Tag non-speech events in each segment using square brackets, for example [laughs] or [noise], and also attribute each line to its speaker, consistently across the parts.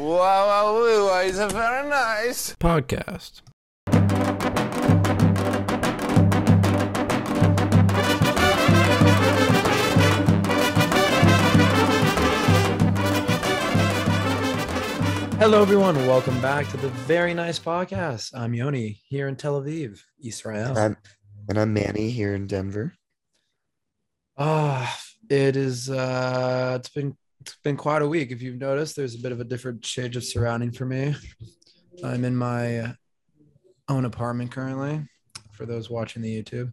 Speaker 1: Wow, wow, wow, it's a very nice.
Speaker 2: podcast. Hello, everyone. Welcome back to the very nice podcast. I'm Yoni here in Tel Aviv, Israel.
Speaker 3: And I'm, and I'm Manny here in Denver.
Speaker 2: Ah, it is. Uh, it's been it's been quite a week. If you've noticed, there's a bit of a different change of surrounding for me. I'm in my own apartment currently. For those watching the YouTube,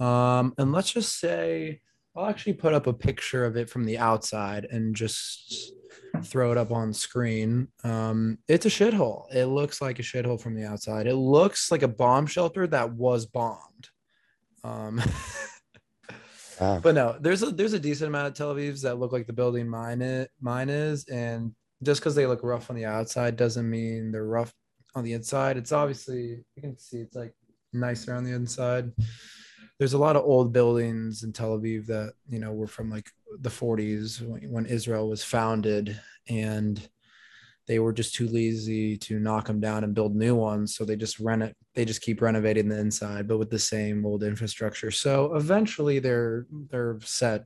Speaker 2: um, and let's just say I'll actually put up a picture of it from the outside and just throw it up on screen. Um, it's a shithole. It looks like a shithole from the outside. It looks like a bomb shelter that was bombed. Um, [laughs] But no, there's a there's a decent amount of Tel Avivs that look like the building mine it, mine is, and just because they look rough on the outside doesn't mean they're rough on the inside. It's obviously you can see it's like nicer on the inside. There's a lot of old buildings in Tel Aviv that you know were from like the 40s when, when Israel was founded, and they were just too lazy to knock them down and build new ones. So they just rent it. They just keep renovating the inside, but with the same old infrastructure. So eventually they're they're set.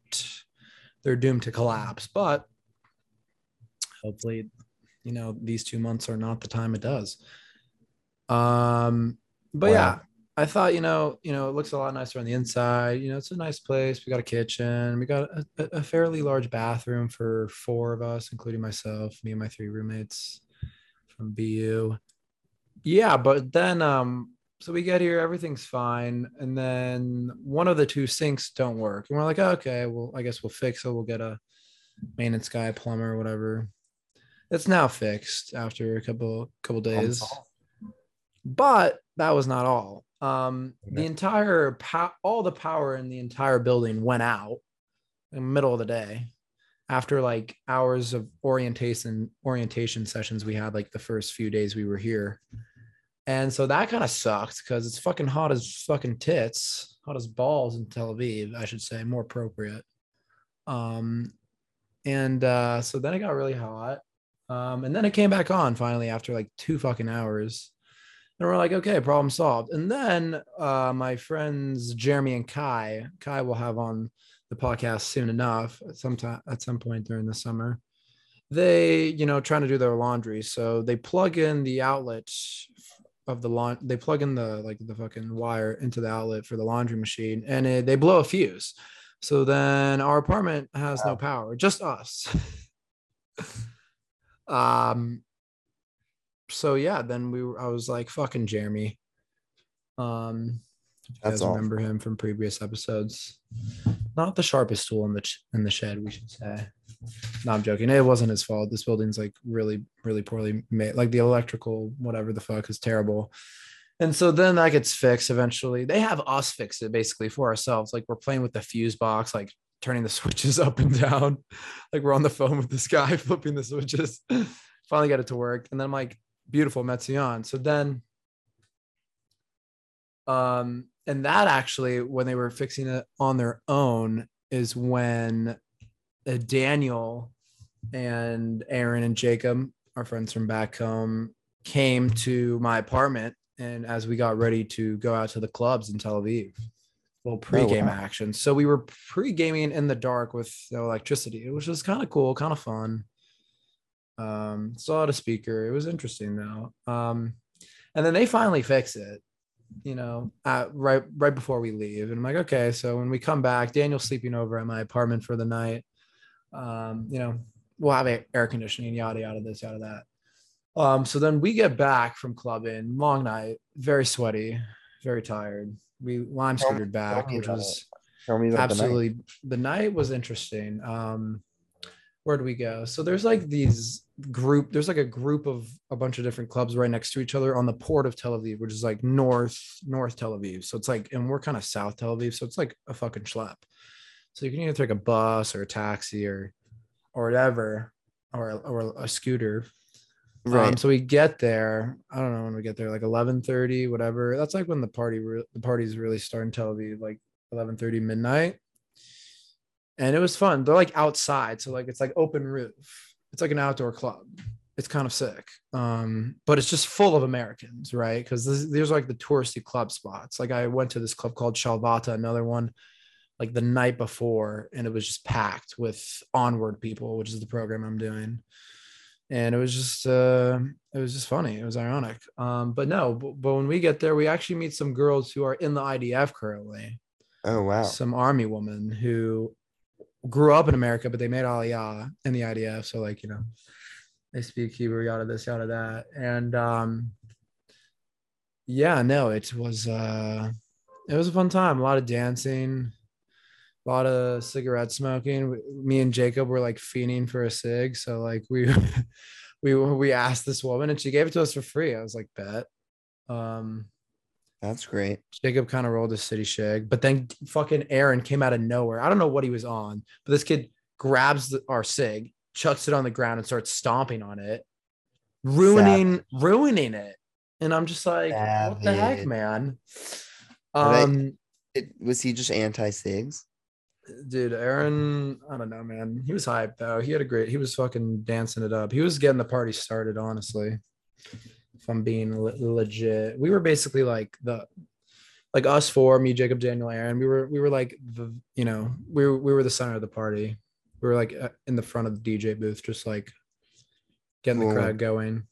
Speaker 2: They're doomed to collapse. But hopefully, you know, these two months are not the time it does. Um, but
Speaker 3: Wow.
Speaker 2: yeah, I thought, you know, you know, it looks a lot nicer on the inside. You know, it's a nice place. We got a kitchen. We got a, a a fairly large bathroom for four of us, including myself, me and my three roommates from BU. Yeah, but then um, so we get here, everything's fine, and then one of the two sinks don't work, and we're like, okay, well, I guess we'll fix it. We'll get a maintenance guy, plumber, whatever. It's now fixed after a couple couple days. but that was not all. Um the entire pow- all the power in the entire building went out in the middle of the day after like hours of orientation orientation sessions we had like the first few days we were here and so that kind of sucked because it's fucking hot as fucking tits hot as balls in tel aviv i should say more appropriate um and uh so then it got really hot um and then it came back on finally after like two fucking hours and we're like, okay, problem solved. And then uh, my friends Jeremy and Kai, Kai will have on the podcast soon enough, at some time at some point during the summer. They, you know, trying to do their laundry, so they plug in the outlet of the lawn. They plug in the like the fucking wire into the outlet for the laundry machine, and it, they blow a fuse. So then our apartment has no power, just us. [laughs] um so yeah, then we were, I was like, fucking Jeremy. Um, if you
Speaker 3: That's
Speaker 2: guys
Speaker 3: awful.
Speaker 2: remember him from previous episodes. Not the sharpest tool in the ch- in the shed, we should say. No, I'm joking. It wasn't his fault. This building's like really, really poorly made. Like the electrical, whatever the fuck, is terrible. And so then that gets fixed eventually. They have us fix it basically for ourselves. Like we're playing with the fuse box, like turning the [laughs] switches up and down. Like we're on the phone with this guy [laughs] flipping the switches. Finally got it to work. And then I'm like, beautiful Metzion. So then um and that actually when they were fixing it on their own is when Daniel and Aaron and Jacob, our friends from back home, came to my apartment and as we got ready to go out to the clubs in Tel Aviv. Little pregame
Speaker 3: wow.
Speaker 2: action. So we were pre-gaming in the dark with no electricity, which was kind of cool, kind of fun. Um, saw a speaker. It was interesting though. Um, and then they finally fix it, you know, uh, right right before we leave. And I'm like, okay. So when we come back, Daniel's sleeping over at my apartment for the night. Um, you know, we'll have a- air conditioning, yada yada, this, yada that. Um, so then we get back from clubbing, long night, very sweaty, very tired. We lime scootered back, which was
Speaker 3: about the night.
Speaker 2: absolutely the night was interesting um where do we go so there's like these group there's like a group of a bunch of different clubs right next to each other on the port of tel aviv which is like north north tel aviv so it's like and we're kind of south tel aviv so it's like a fucking schlep so you can either take a bus or a taxi or or whatever or or a scooter
Speaker 3: Right.
Speaker 2: um, so we get there. I don't know when we get there, like eleven thirty, whatever. That's like when the party re- the parties really start in Tel Aviv, like eleven thirty midnight. And it was fun. They're like outside, so like it's like open roof. It's like an outdoor club, it's kind of sick. Um, but it's just full of Americans, right? Because there's like the touristy club spots. Like I went to this club called Shalvata, another one, like the night before, and it was just packed with onward people, which is the program I'm doing. And it was just uh it was just funny. It was ironic. Um, but no, but, but when we get there, we actually meet some girls who are in the IDF currently.
Speaker 3: Oh wow.
Speaker 2: Some army woman who grew up in America, but they made Aliyah in the IDF. So like, you know, they speak Hebrew, yada this, yada that. And um yeah, no, it was uh it was a fun time, a lot of dancing, a lot of cigarette smoking. Me and Jacob were like fiending for a cig. So like we [laughs] we we asked this woman and she gave it to us for free. I was like, bet. Um
Speaker 3: that's great.
Speaker 2: Jacob kind of rolled a city shag, but then fucking Aaron came out of nowhere. I don't know what he was on, but this kid grabs the, our sig, chucks it on the ground, and starts stomping on it, ruining Savage. ruining it. And I'm just like, Savage. what the heck, man? Um,
Speaker 3: it, was he just anti cigs?
Speaker 2: Dude, Aaron, I don't know, man. He was hyped though. He had a great. He was fucking dancing it up. He was getting the party started, honestly if I'm being le- legit. We were basically like the like us four, me, Jacob, Daniel, Aaron. We were we were like the you know we were we were the center of the party. We were like uh, in the front of the DJ booth, just like getting the crowd going.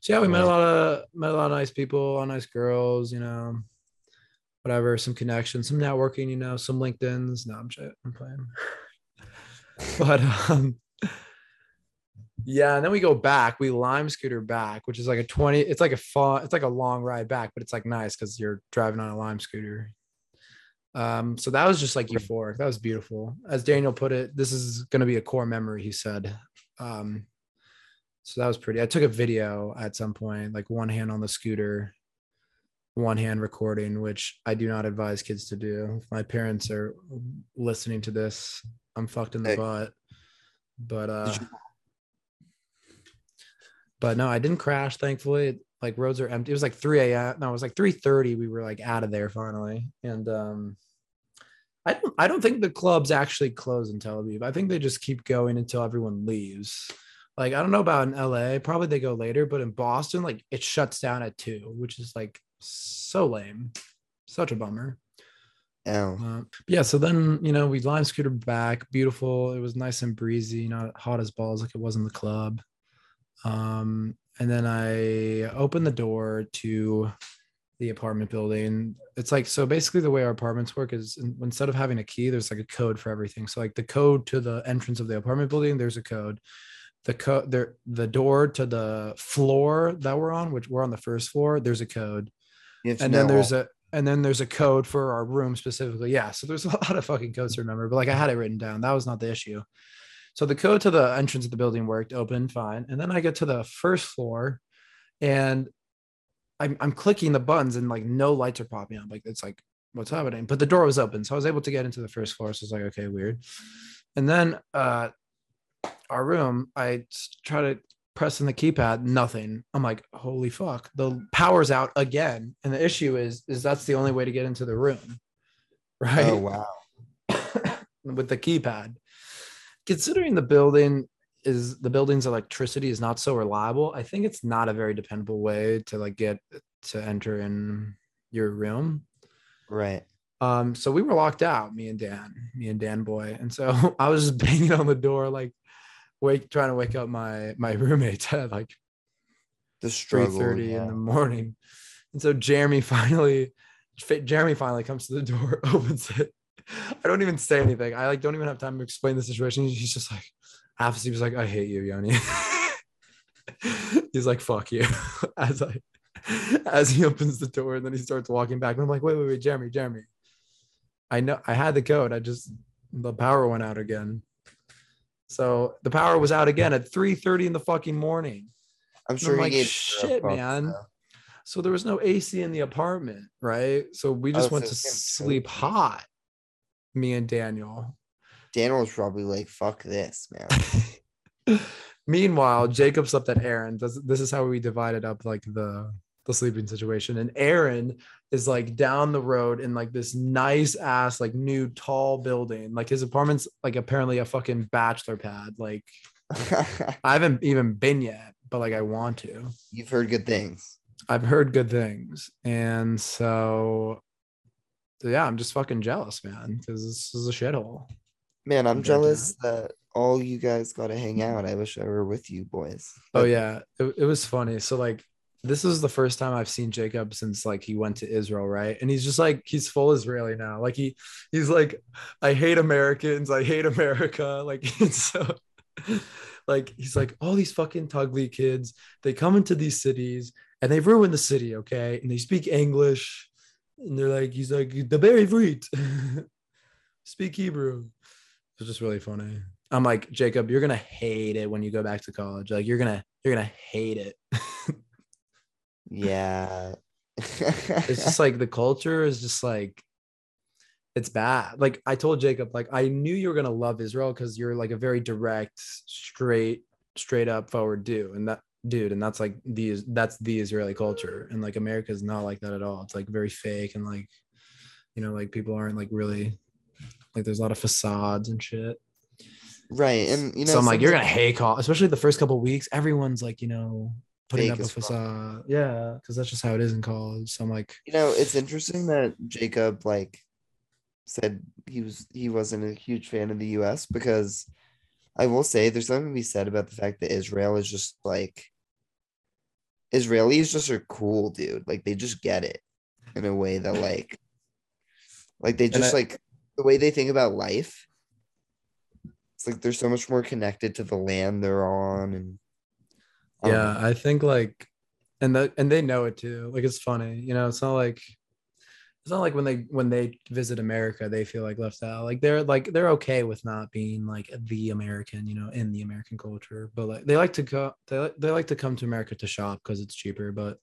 Speaker 2: So yeah, we met a lot of met a lot of nice people, a lot of nice girls, you know, whatever, some connections, some networking, you know, some LinkedIn's. No, I'm I'm playing. [laughs] but um yeah, and then we go back. We lime scooter back, which is like a 20. It's like a fun, it's like a long ride back, but it's like nice because you're driving on a lime scooter. Um, so that was just like euphoric. That was beautiful. As Daniel put it, this is gonna be a core memory, he said. Um, so that was pretty. I took a video at some point, like one hand on the scooter, one hand recording, which I do not advise kids to do. If my parents are listening to this, I'm fucked in the hey. butt. But uh but no, I didn't crash. Thankfully, like roads are empty. It was like 3 a.m. No, it was like 3:30. We were like out of there finally, and um, I don't. I don't think the clubs actually close in Tel Aviv. I think they just keep going until everyone leaves. Like I don't know about in LA. Probably they go later, but in Boston, like it shuts down at two, which is like so lame. Such a bummer.
Speaker 3: Oh.
Speaker 2: Uh, yeah. So then, you know, we lime scooted back. Beautiful. It was nice and breezy, not hot as balls like it was in the club. Um, and then I opened the door to the apartment building. It's like so basically the way our apartments work is instead of having a key, there's like a code for everything. So like the code to the entrance of the apartment building, there's a code. The code there, the door to the floor that we're on, which we're on the first floor, there's a code. And then there's a and then there's a code for our room specifically. Yeah. So there's [laughs] a lot of fucking codes to remember, but like I had it written down. That was not the issue. So the code to the entrance of the building worked, open, fine. And then I get to the first floor and I'm, I'm clicking the buttons and like no lights are popping up. Like it's like, what's happening? But the door was open. So I was able to get into the first floor. So it's like, okay, weird. And then uh our room, I try to press in the keypad, nothing. I'm like, holy fuck, the power's out again. And the issue is, is that's the only way to get into the room. [laughs] Right.
Speaker 3: Oh wow. [coughs]
Speaker 2: With the keypad considering the building is the building's electricity is not so reliable i think it's not a very dependable way to like get to enter in your room
Speaker 3: right
Speaker 2: um so we were locked out me and dan me and dan boy and so [laughs] i was just banging on the door like wake trying to wake up my my [laughs] roommates at like
Speaker 3: the struggle
Speaker 2: 30 yeah. in the morning and so jeremy [laughs] finally jeremy finally comes to the door [laughs] opens it I don't even say anything. I like don't even have time to explain the situation. He's just like, half he was like, I hate you, Yoni. He's like, fuck you. As I as he opens the door and then he starts walking back. And I'm like, wait, wait, wait, Jeremy, Jeremy. I know I had the code. I just the power went out again. So the power was out again at 3 30 in the fucking morning.
Speaker 3: I'm sure
Speaker 2: I'm like, shit, man. So there was no AC in the apartment, right? So we oh, just oh, went so to sleep hot me and Daniel.
Speaker 3: Daniel was probably like, fuck this, man. [laughs]
Speaker 2: Meanwhile, Jacob slept at Aaron. This, this is how we divided up like the the sleeping situation. And Aaron is like down the road in like this nice ass, like new tall building. Like his apartment's like apparently a fucking bachelor pad. Like [laughs] I haven't even been yet, but like I want to.
Speaker 3: You've heard good things.
Speaker 2: I've heard good things, and so so yeah, I'm just fucking jealous, man, because this is a shithole.
Speaker 3: Man, I'm
Speaker 2: to-
Speaker 3: jealous that all you guys got to hang out. I wish I were with you boys.
Speaker 2: Oh yeah, it, it was funny. So like this is the first time I've seen Jacob since like he went to Israel, right? And he's just like he's full Israeli now. Like he he's like I hate Americans, I hate America. [laughs] Like so [laughs] like he's like all these fucking Taglit kids, they come into these cities and they ruin the city, okay? And they speak English and they're like he's like daber Ivrit. [laughs] speak Hebrew. It's just really funny. I'm like, Jacob, you're gonna hate it when you go back to college. Like you're gonna you're gonna hate it.
Speaker 3: Yeah.
Speaker 2: it's just [laughs] like the culture is just like it's bad. Like I told Jacob, like I knew you were gonna love Israel because you're like a very direct, straight, straight up forward dude. And that dude, and that's like the that's the Israeli culture. And like America is not like that at all. It's like very fake and like, you know, like people aren't like really like there's a lot of facades and shit.
Speaker 3: right. And you know,
Speaker 2: so I'm like, you're gonna hate call, especially the first couple weeks. Everyone's like, you know, putting up a facade. Yeah, because that's just how it is in college. So I'm like,
Speaker 3: you know, it's interesting that Jacob like said he was he wasn't a huge fan of the US because I will say there's something to be said about the fact that Israel is just like Israelis just are cool, dude. Like they just get it in a way that like like they just
Speaker 2: I-
Speaker 3: like the way they think about life. It's like they're so much more connected to the land they're on and
Speaker 2: yeah,
Speaker 3: know.
Speaker 2: I think like, and the and they know it too. Like it's funny, you know. It's not like it's not like when they when they visit America, they feel like left out. Like they're like they're okay with not being like the American, you know, in the American culture. But like they like to go, they like- they like to come to America to shop because it's cheaper. But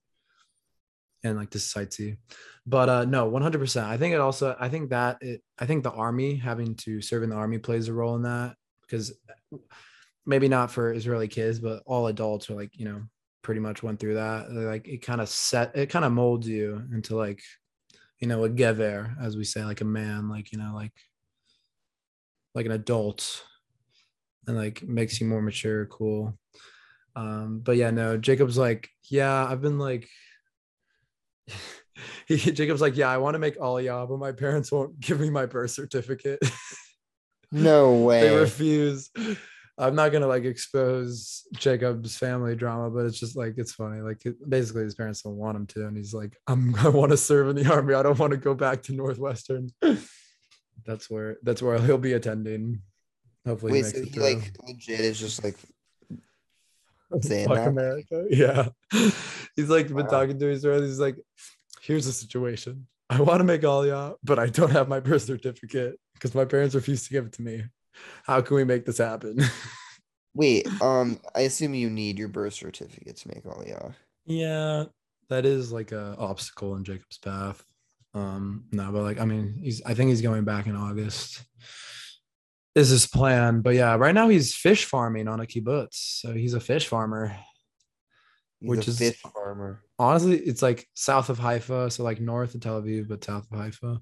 Speaker 2: and like to sightsee. But uh no, 100%. I think it also I think that it I think the army having to serve in the army plays a role in that because maybe not for Israeli kids, but all adults are like, you know, pretty much went through that. Like it kind of set it kind of molds you into like, you know, a gever, as we say, like a man, like, you know, like like an adult and like makes you more mature, cool. Um, but yeah, no, Jacob's like, yeah, I've been like he, [laughs] Jacob's like, yeah, I want to make Aliyah, but my parents won't give me my birth certificate. [laughs]
Speaker 3: no way.
Speaker 2: they refuse. I'm not gonna like expose Jacob's family drama, but it's just like it's funny. Like basically, his parents don't want him to, and he's like, "I'm [laughs] I want to serve in the army. I don't want to go back to Northwestern." [laughs] that's where that's where he'll be attending. Hopefully,
Speaker 3: Wait,
Speaker 2: makes
Speaker 3: so he like legit is just like [laughs] saying
Speaker 2: Fuck
Speaker 3: that?
Speaker 2: America. Yeah. He's like been talking to Israel. He's like, here's the situation. I want to make Aliyah, but I don't have my birth certificate because my parents refused to give it to me. How can we make this happen? [laughs]
Speaker 3: Wait, um, I assume you need your birth certificate to make Aliyah.
Speaker 2: yeah, that is like a obstacle in Jacob's path. Um, no, but like I mean, he's I think he's going back in August. Is his plan? But yeah, right now he's fish farming on a kibbutz, so he's a fish farmer.
Speaker 3: He's
Speaker 2: Which is-
Speaker 3: fish farmer.
Speaker 2: honestly it's like south of haifa so like north of tel aviv but south of haifa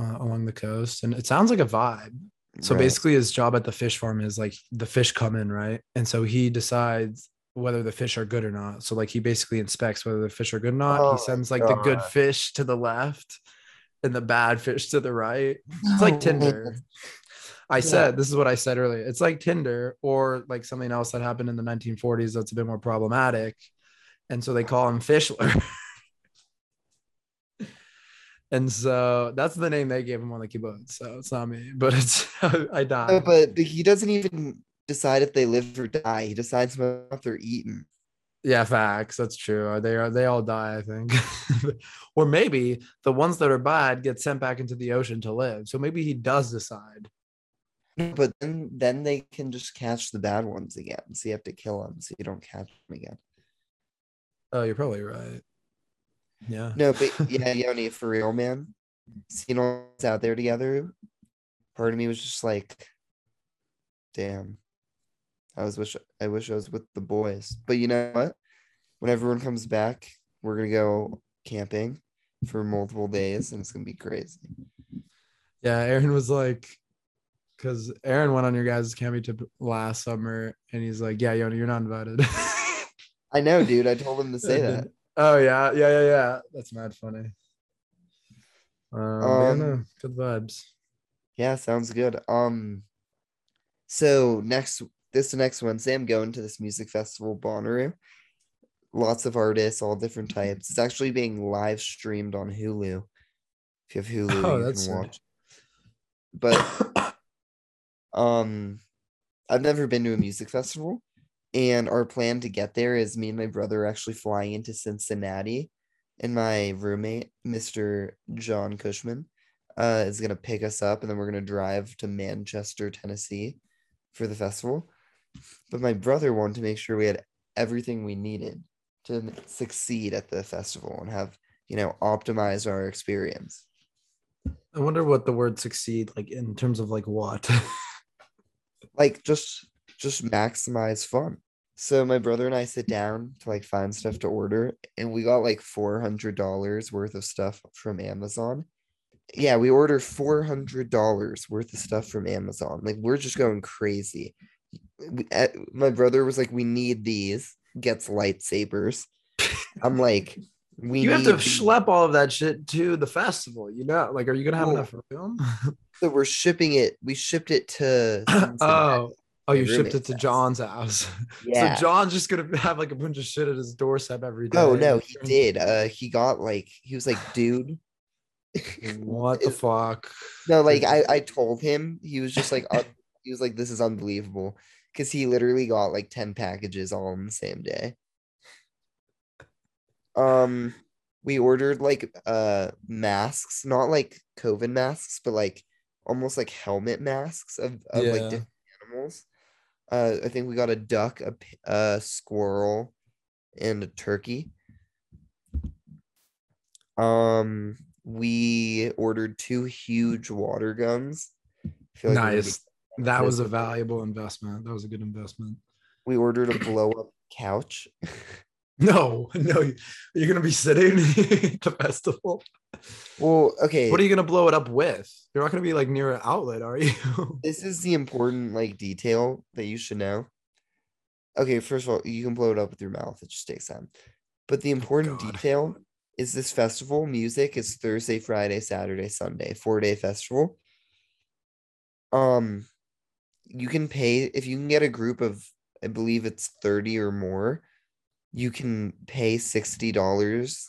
Speaker 2: uh, along the coast and it sounds like a vibe so
Speaker 3: Right.
Speaker 2: basically his job at the fish farm is like the fish come in right and so he decides whether the fish are good or not so like he basically inspects whether the fish are good or not
Speaker 3: Oh
Speaker 2: he sends like the good fish to the left and the bad fish to the right it's like tinder I
Speaker 3: Yeah.
Speaker 2: said this is what I said earlier. It's like Tinder or like something else that happened in the 1940s that's a bit more problematic. And so they call him Fishler. [laughs] and so that's the name they gave him on the kibbutz. So it's not me, [laughs] but it's [laughs] I died.
Speaker 3: but he doesn't even decide if they live or die. He decides whether they're eaten.
Speaker 2: Yeah, facts. That's true. They are they all die, I think. [laughs] or maybe the ones that are bad get sent back into the ocean to live. So maybe he does decide.
Speaker 3: But then, then they can just catch the bad ones again. So you have to kill them so you don't catch them again.
Speaker 2: Oh, you're probably right. Yeah.
Speaker 3: No, but yeah, Yoni, for real, man. Seeing all us out there together, part of me was just like, damn. I was wish I wish I was with the boys. But you know what? When everyone comes back, we're gonna go camping for multiple days and it's gonna be crazy.
Speaker 2: Yeah, Aaron was like, because Aaron went on your guys' camping trip last summer, and he's like, "Yeah, Yoni, you're not invited." [laughs]
Speaker 3: I know, dude. I told him to say that.
Speaker 2: Oh yeah, yeah, yeah, yeah. That's mad funny. Um, yeah,
Speaker 3: Um,
Speaker 2: no, good vibes.
Speaker 3: Yeah, sounds good. Um, so next this next Wednesday, I'm going to this music festival, Bonnaroo. Lots of artists, all different types. It's actually being live streamed on Hulu. If you have Hulu,
Speaker 2: Oh,
Speaker 3: you
Speaker 2: that's
Speaker 3: can watch. But [coughs] um, I've never been to a music festival, and our plan to get there is me and my brother are actually flying into Cincinnati, and my roommate, Mr. John Cushman, uh, is gonna pick us up, and then we're gonna drive to Manchester, Tennessee, for the festival. But my brother wanted to make sure we had everything we needed to succeed at the festival and have you know optimize our experience.
Speaker 2: I wonder what the word succeed like in terms of like what. [laughs]
Speaker 3: like just just maximize fun. So my brother and I sit down to like find stuff to order, and we got like four hundred dollars worth of stuff from Amazon. Yeah, we order four hundred dollars worth of stuff from Amazon. Like we're just going crazy. My brother was like, "We need these." Gets lightsabers. I'm like, "We
Speaker 2: you have to
Speaker 3: these."
Speaker 2: schlep all of that shit to the festival. You know, like, are you gonna have enough room?
Speaker 3: So we're shipping it. We shipped it to. [coughs]
Speaker 2: Oh, oh, you shipped it to
Speaker 3: house.
Speaker 2: John's house. [laughs]
Speaker 3: yeah.
Speaker 2: So John's just gonna [laughs] have like a bunch of shit at his doorstep every day.
Speaker 3: Oh no, he did. Uh, he got like he was like, dude.
Speaker 2: What the [laughs] fuck?
Speaker 3: No, like I I told him he was just like un- he was like this is unbelievable because he literally got like ten packages all on the same day. Um, we ordered like uh masks, not like COVID masks, but like almost like helmet masks of of like different animals. Uh, I think we got a duck, a, a squirrel, and a turkey. Um, we ordered two huge water guns. Like we're gonna be-
Speaker 2: nice. That was a valuable investment. That was a good investment.
Speaker 3: we ordered a blow up couch. [laughs]
Speaker 2: No, [laughs] no, you're gonna be sitting [laughs] at the festival.
Speaker 3: Well, okay.
Speaker 2: What are you gonna blow it up with? You're not gonna be like near an outlet, are you? [laughs]
Speaker 3: this is the important like detail that you should know. Okay, first of all, you can blow it up with your mouth. It just takes time. But the important
Speaker 2: God.
Speaker 3: detail is this festival music is Thursday, Friday, Saturday, Sunday, four day festival. Um, you can pay if you can get a group of, I believe it's 30 or more, you can pay $60,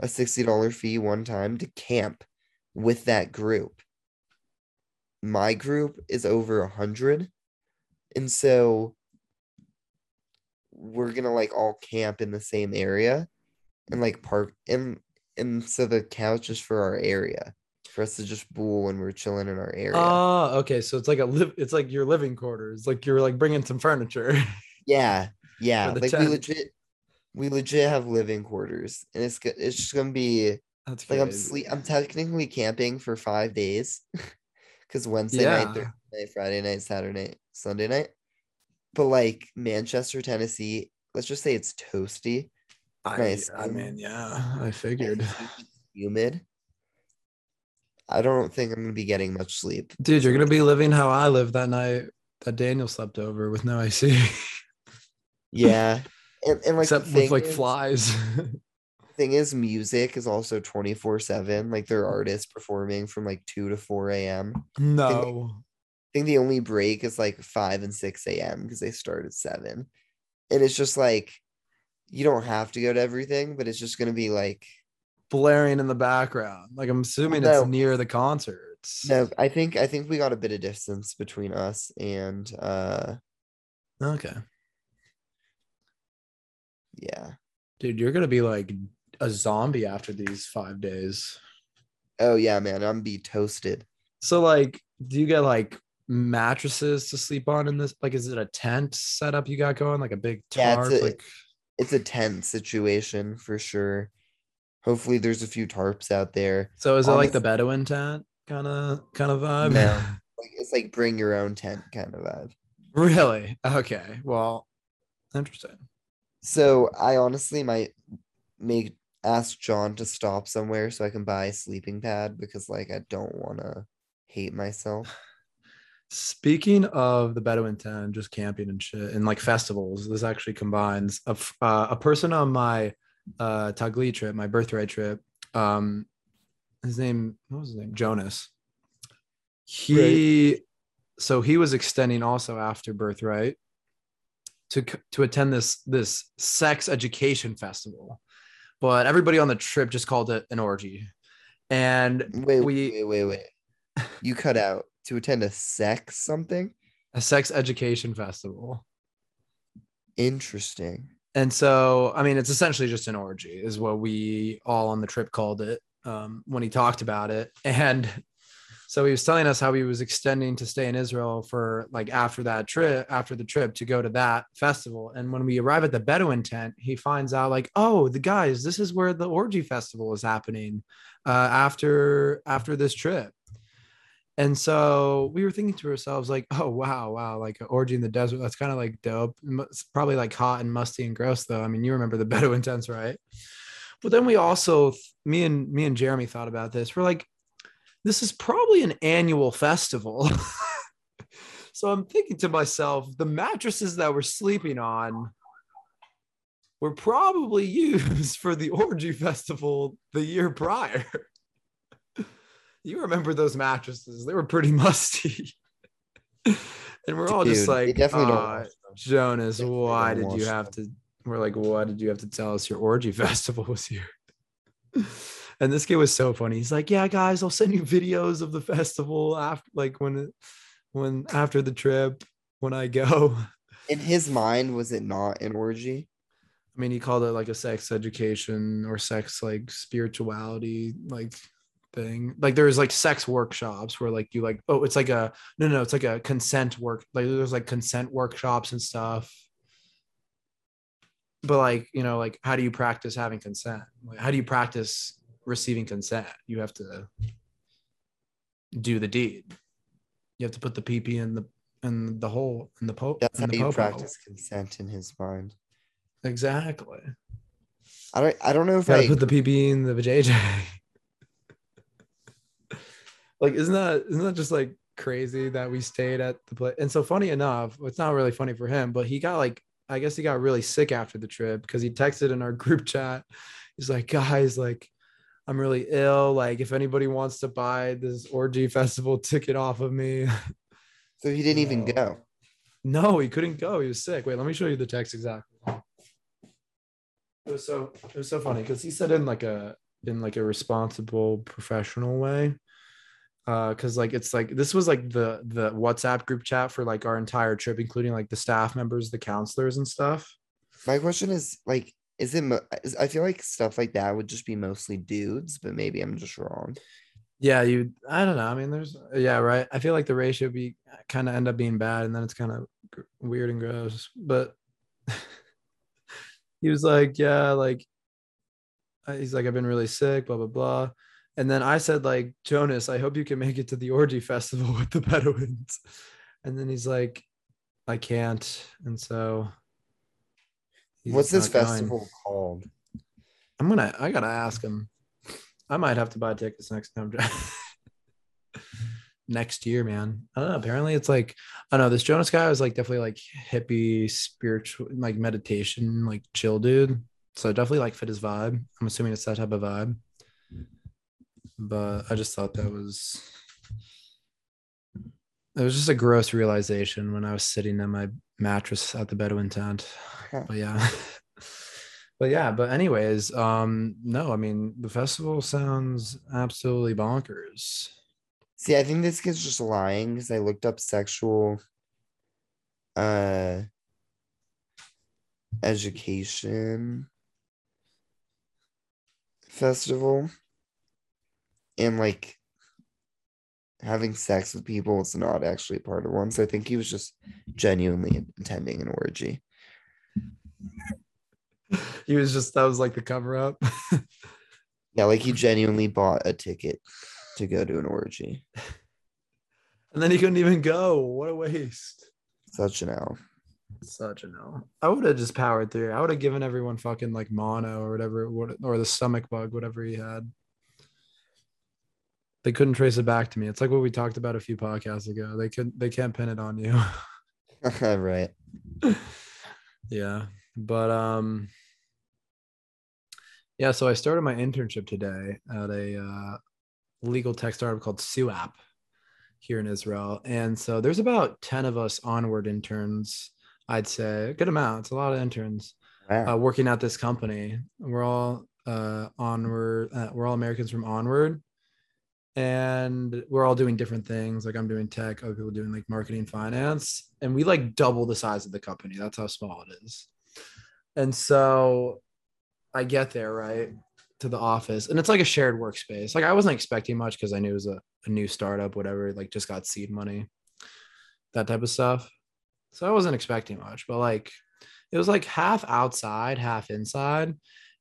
Speaker 3: a $60 fee one time to camp with that group my group is over a hundred and so we're gonna like all camp in the same area and like park and and so the couch is for our area for us to just bool when we're chilling in our area
Speaker 2: Oh, okay. So it's like a live. It's like your living quarters. Like you're like bringing some furniture. [laughs]
Speaker 3: yeah yeah like we legit we legit have living quarters and it's it's just gonna be
Speaker 2: That's
Speaker 3: like i'm sleep i'm technically camping for five days [laughs] because wednesday night thursday night friday night saturday night sunday night. But like manchester tennessee let's just say it's toasty.
Speaker 2: I,
Speaker 3: nice.
Speaker 2: I mean, yeah, I figured.
Speaker 3: humid. I don't think i'm gonna be getting much sleep.
Speaker 2: Dude, you're gonna be living how I lived that night that Daniel slept over with no AC, [laughs]
Speaker 3: yeah and, and like
Speaker 2: except with like
Speaker 3: is-
Speaker 2: flies. [laughs]
Speaker 3: thing is music is also 24 7 like there are artists performing from like 2 to 4 a.m
Speaker 2: no.
Speaker 3: I think the only break is like 5 and 6 a.m. because they start at 7. And it's just like, you don't have to go to everything, but it's just going to be like,
Speaker 2: blaring in the background. Like I'm assuming
Speaker 3: No.
Speaker 2: it's near the concerts.
Speaker 3: no, I think, I think we got a bit of distance between us and, uh,
Speaker 2: Okay.
Speaker 3: Yeah.
Speaker 2: Dude, you're gonna be like a zombie after these five days.
Speaker 3: Oh, yeah, man. I'm be toasted.
Speaker 2: So like, do you get like mattresses to sleep on in this? Like, is it a tent setup you got going? Like a big
Speaker 3: Yeah,
Speaker 2: tarp?
Speaker 3: it's a-
Speaker 2: like
Speaker 3: It's a tense situation for sure. Hopefully, there's a few tarps out there.
Speaker 2: so is it like the Bedouin tent kind of kind of vibe?
Speaker 3: No. [laughs] Like, it's like bring your own tent kind of vibe.
Speaker 2: really? Okay. Well, interesting.
Speaker 3: So I honestly might make ask John to stop somewhere so I can buy a sleeping pad because like I don't want to hate myself. [sighs]
Speaker 2: Speaking of the Bedouin tent, just camping and shit, and like festivals, this actually combines a, uh, a person on my uh, Taglit trip, my birthright trip. Um, his name, what was his name? Jonas. He, so he was extending also after birthright to to attend this this sex education festival, but everybody on the trip just called it an orgy, and
Speaker 3: Wait,
Speaker 2: we
Speaker 3: wait, wait, wait. You cut out to attend a sex something?
Speaker 2: a sex education festival.
Speaker 3: Interesting.
Speaker 2: And so, I mean, it's essentially just an orgy, is what we all on the trip called it um, when he talked about it. And so he was telling us how he was extending to stay in Israel for like after that trip, after the trip to go to that festival. And when we arrive at the Bedouin tent, he finds out like, oh, the guys, this is where the orgy festival is happening uh, after after this trip. And so we were thinking to ourselves, like, oh, wow, wow, like an orgy in the desert. That's kind of like dope. It's probably like hot and musty and gross, though. I mean, you remember the [laughs] Bedouin tents, right? But then we also, me and me and Jeremy thought about this. We're like, this is probably an annual festival. [laughs] so I'm thinking to myself, the mattresses that we're sleeping on were probably [laughs] used for the orgy festival the year prior. [laughs] you remember those mattresses? They were pretty musty. and we're all just
Speaker 3: Dude, they
Speaker 2: like,
Speaker 3: definitely don't
Speaker 2: "Ah,
Speaker 3: wash them.
Speaker 2: Jonas, why did you have
Speaker 3: them.
Speaker 2: to? We're like, why did you have to tell us your orgy festival was here? And this kid was so funny. He's like, yeah, guys, I'll send you videos of the festival after, like when, when after the trip, when I go.
Speaker 3: In his mind, was it not an orgy?
Speaker 2: I mean, he called it like a sex education or sex like spirituality like thing. Like there's like sex workshops where like you like oh it's like a no no it's like a consent work like there's like consent workshops and stuff. But like you know like how do you practice having consent? Like how do you practice receiving consent? You have to do the deed. You have to put the pee in the in the hole in the pope.
Speaker 3: That's how
Speaker 2: the
Speaker 3: you
Speaker 2: popo.
Speaker 3: practice consent in his mind.
Speaker 2: Exactly.
Speaker 3: I don't. I don't know if I.
Speaker 2: put the PP in the vajayjay. [laughs] like, isn't that isn't that just like crazy that we stayed at the place? And so funny enough, it's not really funny for him, but he got like I guess he got really sick after the trip because he texted in our group chat. He's like, guys, like, I'm really ill. Like, if anybody wants to buy this orgy [laughs] festival ticket off of me.
Speaker 3: so he didn't even go.
Speaker 2: No, he couldn't go. He was sick. Wait, let me show you the text exactly. It was so it was so funny because he said in like a in like a responsible professional way. Uh, cause like it's like this was like the the WhatsApp group chat for like our entire trip, including like the staff members, the counselors and stuff.
Speaker 3: My question is like, is it? mo- I feel like stuff like that would just be mostly dudes, but maybe I'm just wrong.
Speaker 2: Yeah, you I don't know. I mean, there's yeah, right. I feel like the ratio be kind of end up being bad, and then it's kind of weird and gross. But [laughs] he was like, yeah, like uh, he's like, I've been really sick, blah blah blah. And then I said, like, Jonas, I hope you can make it to the orgy [laughs] festival with the Bedouins. And then he's like, I can't. And so he's
Speaker 3: What's this
Speaker 2: not going.
Speaker 3: festival called?
Speaker 2: I'm gonna I gotta ask him. I might have to buy tickets next time. [laughs] next year, man. I don't know. Apparently it's like I don't know. This Jonas guy was like definitely like hippie, spiritual, like meditation, like chill dude. So definitely like fit his vibe. I'm assuming it's that type of vibe. But I just thought that was it was just a gross realization when I was sitting in my mattress at the Bedouin tent. But yeah. [laughs] But yeah but anyways um no i mean the festival sounds absolutely bonkers.
Speaker 3: See, I think this kid's just lying because I looked up sexual uh education festival and like having sex with people is not actually part of one. So I think he was just genuinely attending an orgy.
Speaker 2: he was just that was like the cover up [laughs]
Speaker 3: Yeah, like he genuinely bought a ticket to go to an orgy.
Speaker 2: and then he couldn't even go what a waste
Speaker 3: Such an L.
Speaker 2: such an no i would have just powered through i would have given everyone fucking like mono or whatever or the stomach bug whatever he had they couldn't trace it back to me. It's like what we talked about a few podcasts ago. They could they can't pin it on you. [laughs]
Speaker 3: right. [laughs]
Speaker 2: yeah. But um yeah, so I started my internship today at a uh, legal tech startup called SUAP here in Israel. And so there's about 10 of us onward interns, I'd say, a good amount. It's a lot of interns
Speaker 3: Wow.
Speaker 2: uh, working at this company. We're all uh, onward, uh, we're all Americans from onward. And we're all doing different things. Like I'm doing tech, other people doing like marketing, finance, and we like double the size of the company. That's how small it is. And so I get there, right, to the office, and it's like a shared workspace. Like I wasn't expecting much because I knew it was a, a new startup, whatever, like just got seed money, that type of stuff. So I wasn't expecting much, but like it was like half outside, half inside.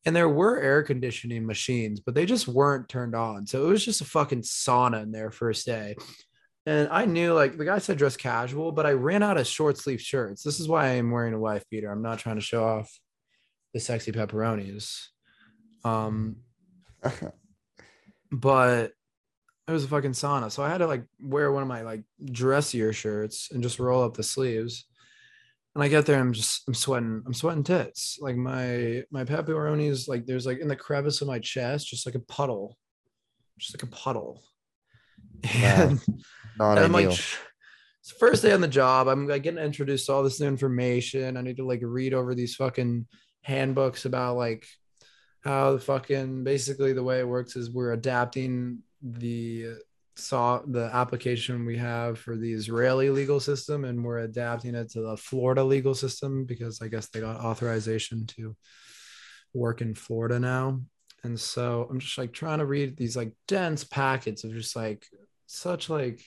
Speaker 2: And there were air conditioning machines, but they just weren't turned on. So it was just a fucking sauna in there first day. And I knew like the guy said dress casual, but I ran out of short sleeve shirts. This is why I am wearing a wife beater. I'm not trying to show off the sexy pepperonis. Um, [laughs] but it was a fucking sauna. So I had to like wear one of my like dressier shirts and just roll up the sleeves. And I get there, I'm just I'm sweating, I'm sweating tits. Like my my pepperonis, like there's like in the crevice of my chest, just like a puddle, just like a puddle. And,
Speaker 3: Not
Speaker 2: and I'm like, it's the first day on the job. I'm like getting introduced to all this new information. I need to like read over these fucking handbooks about like how the fucking basically the way it works is we're adapting the saw the application we have for the Israeli legal system and we're adapting it to the Florida legal system because I guess they got authorization to work in Florida now. And so I'm just like trying to read these like dense packets of just like such like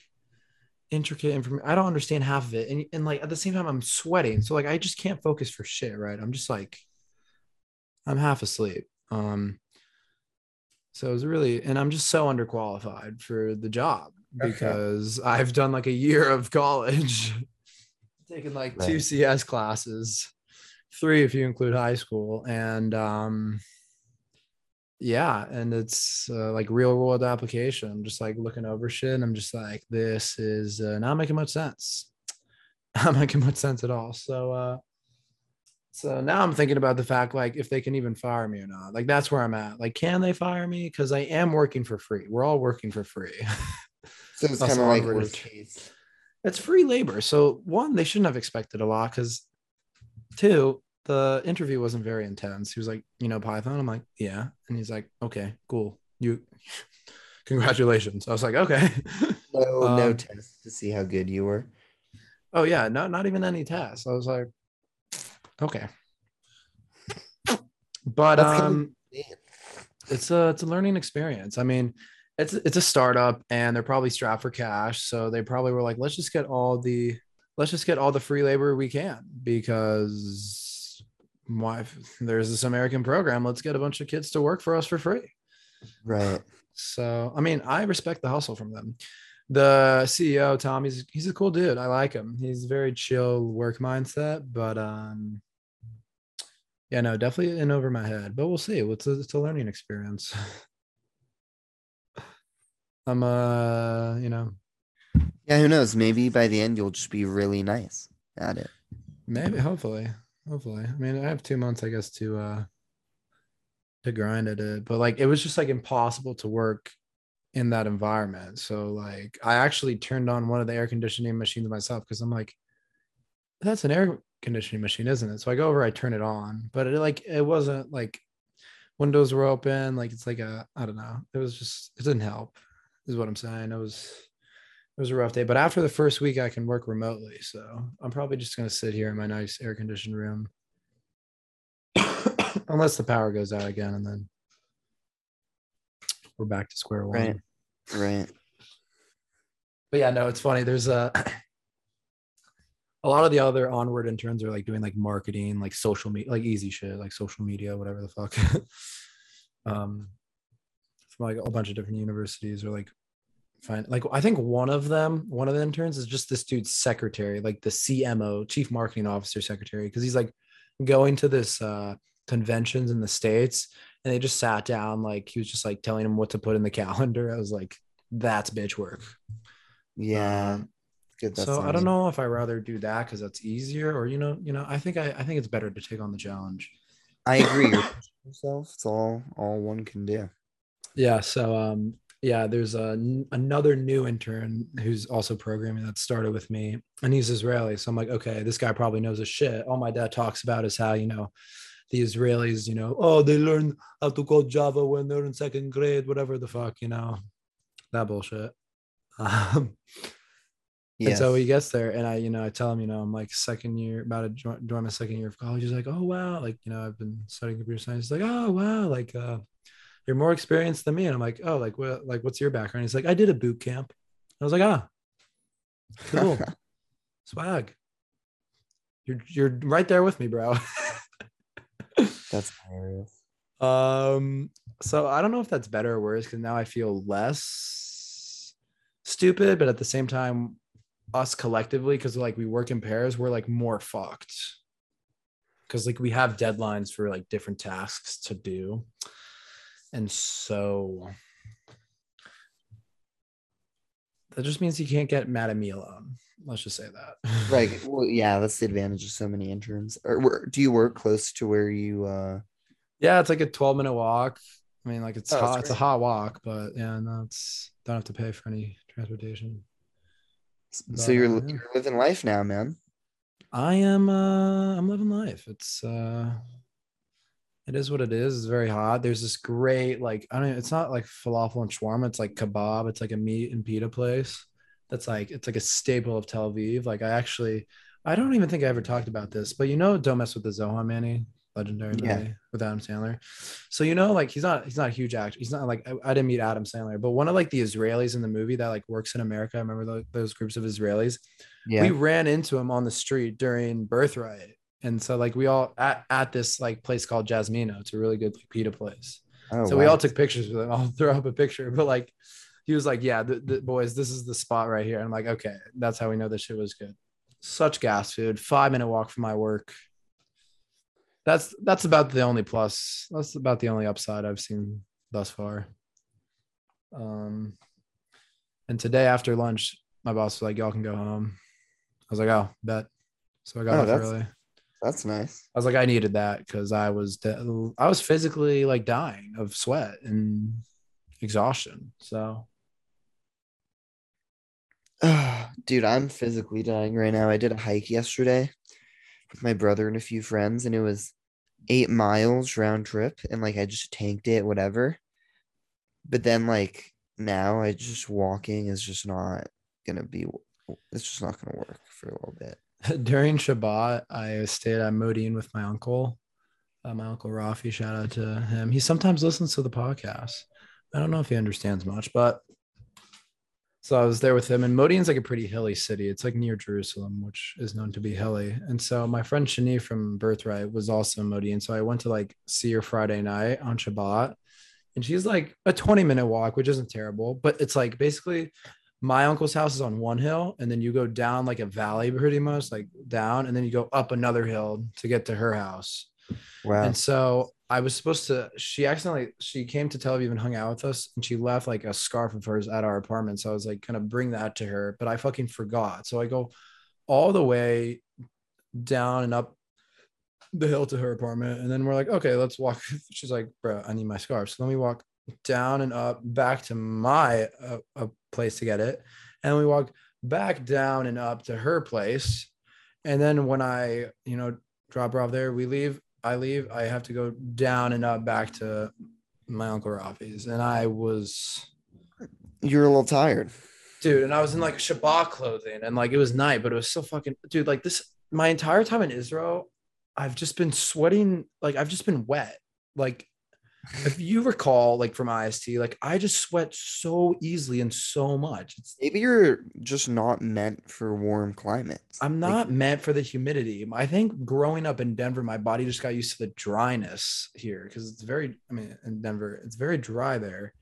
Speaker 2: intricate information. I don't understand half of it. And, and like at the same time, I'm sweating. So like I just can't focus for shit, right? I'm just like I'm half asleep. Um so it was really and I'm just so underqualified for the job
Speaker 3: Okay.
Speaker 2: because I've done like a year of college, [laughs] taken like two CS classes, three if you include high school, and um yeah, and it's uh, like real world application. I'm just like looking over shit, and I'm just like, this is uh, not making much sense. [laughs] Not making much sense at all. So uh so now I'm thinking about the fact like if they can even fire me or not. Like that's where I'm at. Like, can they fire me? Because I am working for free. We're all working for free. [laughs]
Speaker 3: So it's kind of like case.
Speaker 2: it's free labor. So one, they shouldn't have expected a lot because two, the interview wasn't very intense. He was like, you know, Python. I'm like, yeah. And he's like, okay, cool. You [laughs] congratulations. I was like, okay.
Speaker 3: No, no
Speaker 2: Um,
Speaker 3: test to see how good you were.
Speaker 2: oh yeah, no, not even any tests. I was like, okay. But
Speaker 3: That's
Speaker 2: um it's a it's a learning experience. I mean, it's it's a startup and they're probably strapped for cash, so they probably were like, let's just get all the let's just get all the free labor we can because why there's this American program. Let's get a bunch of kids to work for us for free.
Speaker 3: Right.
Speaker 2: So I mean, I respect the hustle from them. The CEO Tom, he's he's a cool dude. I like him. He's very chill work mindset, but um, yeah, no, definitely in over my head. But we'll see. It's a, it's a learning experience. [laughs] I'm uh, you know,
Speaker 3: Yeah, who knows? Maybe by the end you'll just be really nice at it.
Speaker 2: maybe hopefully, hopefully. I mean, I have two months, I guess, to uh to grind at it, but like it was just like impossible to work in that environment. So like I actually turned on one of the air conditioning machines myself because I'm like, that's an air conditioning machine, isn't it? So I go over, I turn it on, but it like it wasn't like windows were open, like it's like a I don't know. It was just it didn't help, is what I'm saying. It was it was a rough day. But after the first week, I can work remotely. So I'm probably just gonna sit here in my nice air conditioned room. [coughs] Unless the power goes out again and then we're back to square one.
Speaker 3: Right. Right.
Speaker 2: But yeah, no, it's funny. There's a a lot of the other onward interns are like doing like marketing, like social media, like easy shit, like social media, whatever the fuck. [laughs] um, from like a bunch of different universities or like find like I think one of them, one of the interns is just this dude's secretary, like the CMO, chief marketing officer secretary, because he's like going to this uh conventions in the states and they just sat down like he was just like telling him what to put in the [laughs] calendar. I was like, that's bitch work.
Speaker 3: Yeah.
Speaker 2: Um,
Speaker 3: Good. That's
Speaker 2: so I don't know if I rather do that because that's easier, or you know, you know, I think I, I think it's better to take on the challenge.
Speaker 3: I agree. Yourself. It's all all one can do.
Speaker 2: Yeah. So um yeah, there's a, n- another new intern who's also programming that started with me, and he's Israeli. So I'm like, okay, this guy probably knows his shit. All my dad talks about is how you know the Israelis, you know, oh, they learn how to code Java when they're in second grade, whatever the fuck, you know, that bullshit. [laughs] Um, And so he gets there, and I, you know, I tell him, you know, I'm like second year, about to join, join my second year of college. He's like, oh wow, like you know, I've been studying computer science. He's like, oh wow, like uh, you're more experienced than me. And I'm like, oh, like what, like what's your background? He's like, I did a boot camp. I was like, ah, cool, [laughs] swag. You're you're right there with me, bro. [laughs]
Speaker 3: That's hilarious.
Speaker 2: Um, so I don't know if that's better or worse because now I feel less stupid, but at the same time, us collectively, because like we work in pairs, we're like more fucked. Because like we have deadlines for like different tasks to do. And so that just means you can't get mad at me alone. Let's just say that. [laughs]
Speaker 3: Right. Well, yeah, that's the advantage of so many interns. Or where, do you work close to where you uh
Speaker 2: Yeah, it's like a 12 minute walk. I mean, like it's
Speaker 3: Oh,
Speaker 2: hot, it's a hot walk, but yeah, no, it's don't have to pay for any transportation.
Speaker 3: So you're,
Speaker 2: uh,
Speaker 3: you're living life now, man.
Speaker 2: I am uh I'm living life. It's uh it is what it is. It's very hot. There's this great like I don't it's not like falafel and shawarma, it's like kebab. It's like a meat and pita place. That's like it's like a staple of Tel Aviv. Like I actually I don't even think I ever talked about this, but you know Don't Mess with the Zohan Manny, legendary
Speaker 3: Yeah.
Speaker 2: with Adam Sandler. So you know, like he's not he's not a huge actor. He's not like I, I didn't meet Adam Sandler, but one of like the Israelis in the movie that like works in America. I remember tho- those groups of Israelis
Speaker 3: Yeah.
Speaker 2: we ran into him on the street during birthright and so like we all at, at this like place called jasmino it's a really good like, pita place
Speaker 3: oh,
Speaker 2: so we all took pictures with him [laughs] i'll throw up a picture but like he was like yeah the, the boys this is the spot right here and i'm like okay that's how we know this shit was good such gas food five minute walk from my work that's that's about the only plus that's about the only upside i've seen thus far um and today after lunch my boss was like y'all can go home i was like oh bet so i got
Speaker 3: Oh,
Speaker 2: off
Speaker 3: that's-
Speaker 2: early
Speaker 3: That's nice.
Speaker 2: I was like, I needed that because I was de- I was physically like dying of sweat and exhaustion. So [sighs]
Speaker 3: Dude, I'm physically dying right now. I did a hike yesterday with my brother and a few friends, and it was eight miles round trip, and like I just tanked it, whatever. But then, like now, I just walking is just not gonna be. It's just not gonna work for a little bit. [laughs]
Speaker 2: during Shabbat, I stayed at Modi'in with my uncle, uh, my uncle Rafi. Shout out to him. He sometimes listens to the podcast. I don't know if he understands much, but so I was there with him. And Modi'in's like a pretty hilly city. It's like near Jerusalem, which is known to be hilly. And so my friend Shani from Birthright was also in Modine. So I went to like see her Friday night on Shabbat. And she's like a 20 minute walk, which isn't terrible, but it's like basically my uncle's house is on one hill and then you go down like a valley pretty much like down and then you go up another hill to get to her house
Speaker 3: Wow.
Speaker 2: and so i was supposed to she accidentally she came to tel aviv and hung out with us and she left like a scarf of hers at our apartment. So i was like gonna bring that to her but i fucking forgot. So i go all the way down and up the hill to her apartment and then we're like okay let's walk. [laughs] She's like bro i need my scarf so let me walk down and up back to my uh, place to get it. And we walk back down and up to her place. And then when i you know drop her off there we leave i leave i have to go down and up back to my uncle rafi's and i was
Speaker 3: You're a little tired.
Speaker 2: dude and i was in like shabbat clothing and like it was night but it was so fucking dude like this my entire time in israel i've just been sweating like i've just been wet like if you recall like from ist like i just sweat so easily and so much it's
Speaker 3: Maybe you're just not meant for warm climates.
Speaker 2: i'm
Speaker 3: Like,
Speaker 2: not meant for the humidity i think growing up in denver my body just got used to the dryness here because it's very i mean in denver it's very dry there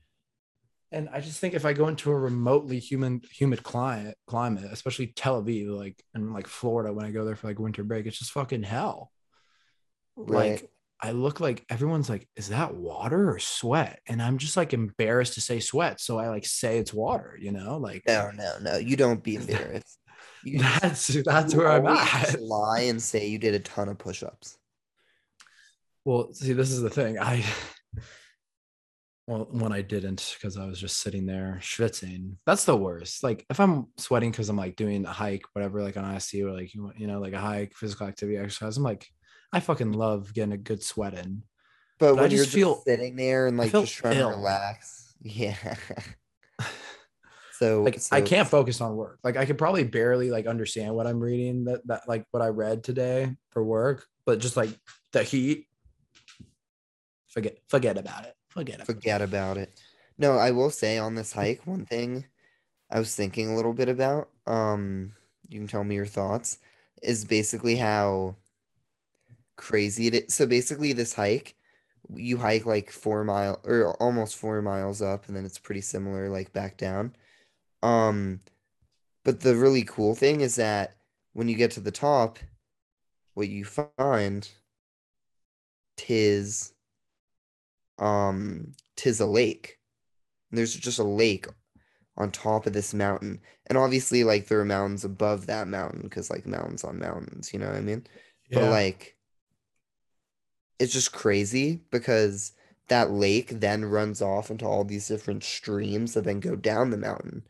Speaker 2: and i just think if i go into a remotely human humid climate climate especially tel aviv like and like florida when i go there for like winter break it's just fucking hell
Speaker 3: Right.
Speaker 2: like I look like everyone's like, is that water or sweat? And I'm just like embarrassed to say sweat. So I like say it's water, you know, like
Speaker 3: No, no, no. You don't be embarrassed. [laughs] You
Speaker 2: that's that's where I'm at.
Speaker 3: Lie and say you did a ton of push-ups.
Speaker 2: Well, see, this is the thing. I [laughs] well, when I didn't because I was just sitting there schwitzing. That's the worst. Like if I'm sweating because I'm like doing a hike, whatever, like on IC or like you know, like a hike, physical activity exercise. I'm like, I fucking love getting a good sweat in.
Speaker 3: But,
Speaker 2: But I
Speaker 3: when you're
Speaker 2: just feel-
Speaker 3: just sitting there and like just trying
Speaker 2: ill.
Speaker 3: to relax, [laughs] yeah. so
Speaker 2: Like I can't focus on work. Like I could probably barely like understand what I'm reading that that like what I read today for work, but just like the heat, forget forget about it. Forget about it.
Speaker 3: forget about it. No, I will say on this hike, one thing I was thinking a little bit about, um, you can tell me your thoughts, is basically how crazy it is. So basically this hike, you hike like four mile or almost four miles up, and then it's pretty similar like back down. Um, but the really cool thing is that when you get to the top, what you find tis um tis a lake. There's just a lake on top of this mountain. And obviously like there are mountains above that mountain because like mountains on mountains, you know what I mean? But like it's just crazy because that lake then runs off into all these different streams that then go down the mountain.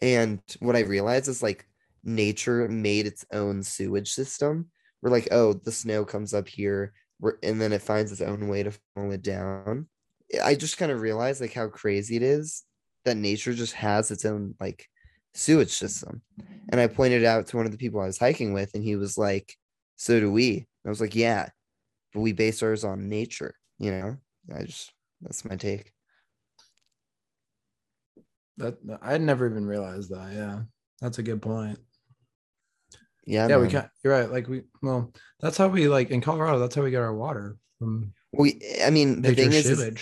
Speaker 3: And what I realized is like nature made its own sewage system. We're like, oh, the snow comes up here, and then it finds its own way to funnel it down. I just kind of realized like how crazy it is that nature just has its own like sewage system. And I pointed out to one of the people I was hiking with, and he was like, so do we. And I was like, yeah, we base ours on nature, you know? I just, that's my take.
Speaker 2: that I never even realized that. Yeah. That's a good point.
Speaker 3: Yeah,
Speaker 2: yeah, we can't. You're right. Like we, well, that's how we like in Colorado. That's how we get our water from
Speaker 3: We, I mean, the thing is, is,
Speaker 2: mhm.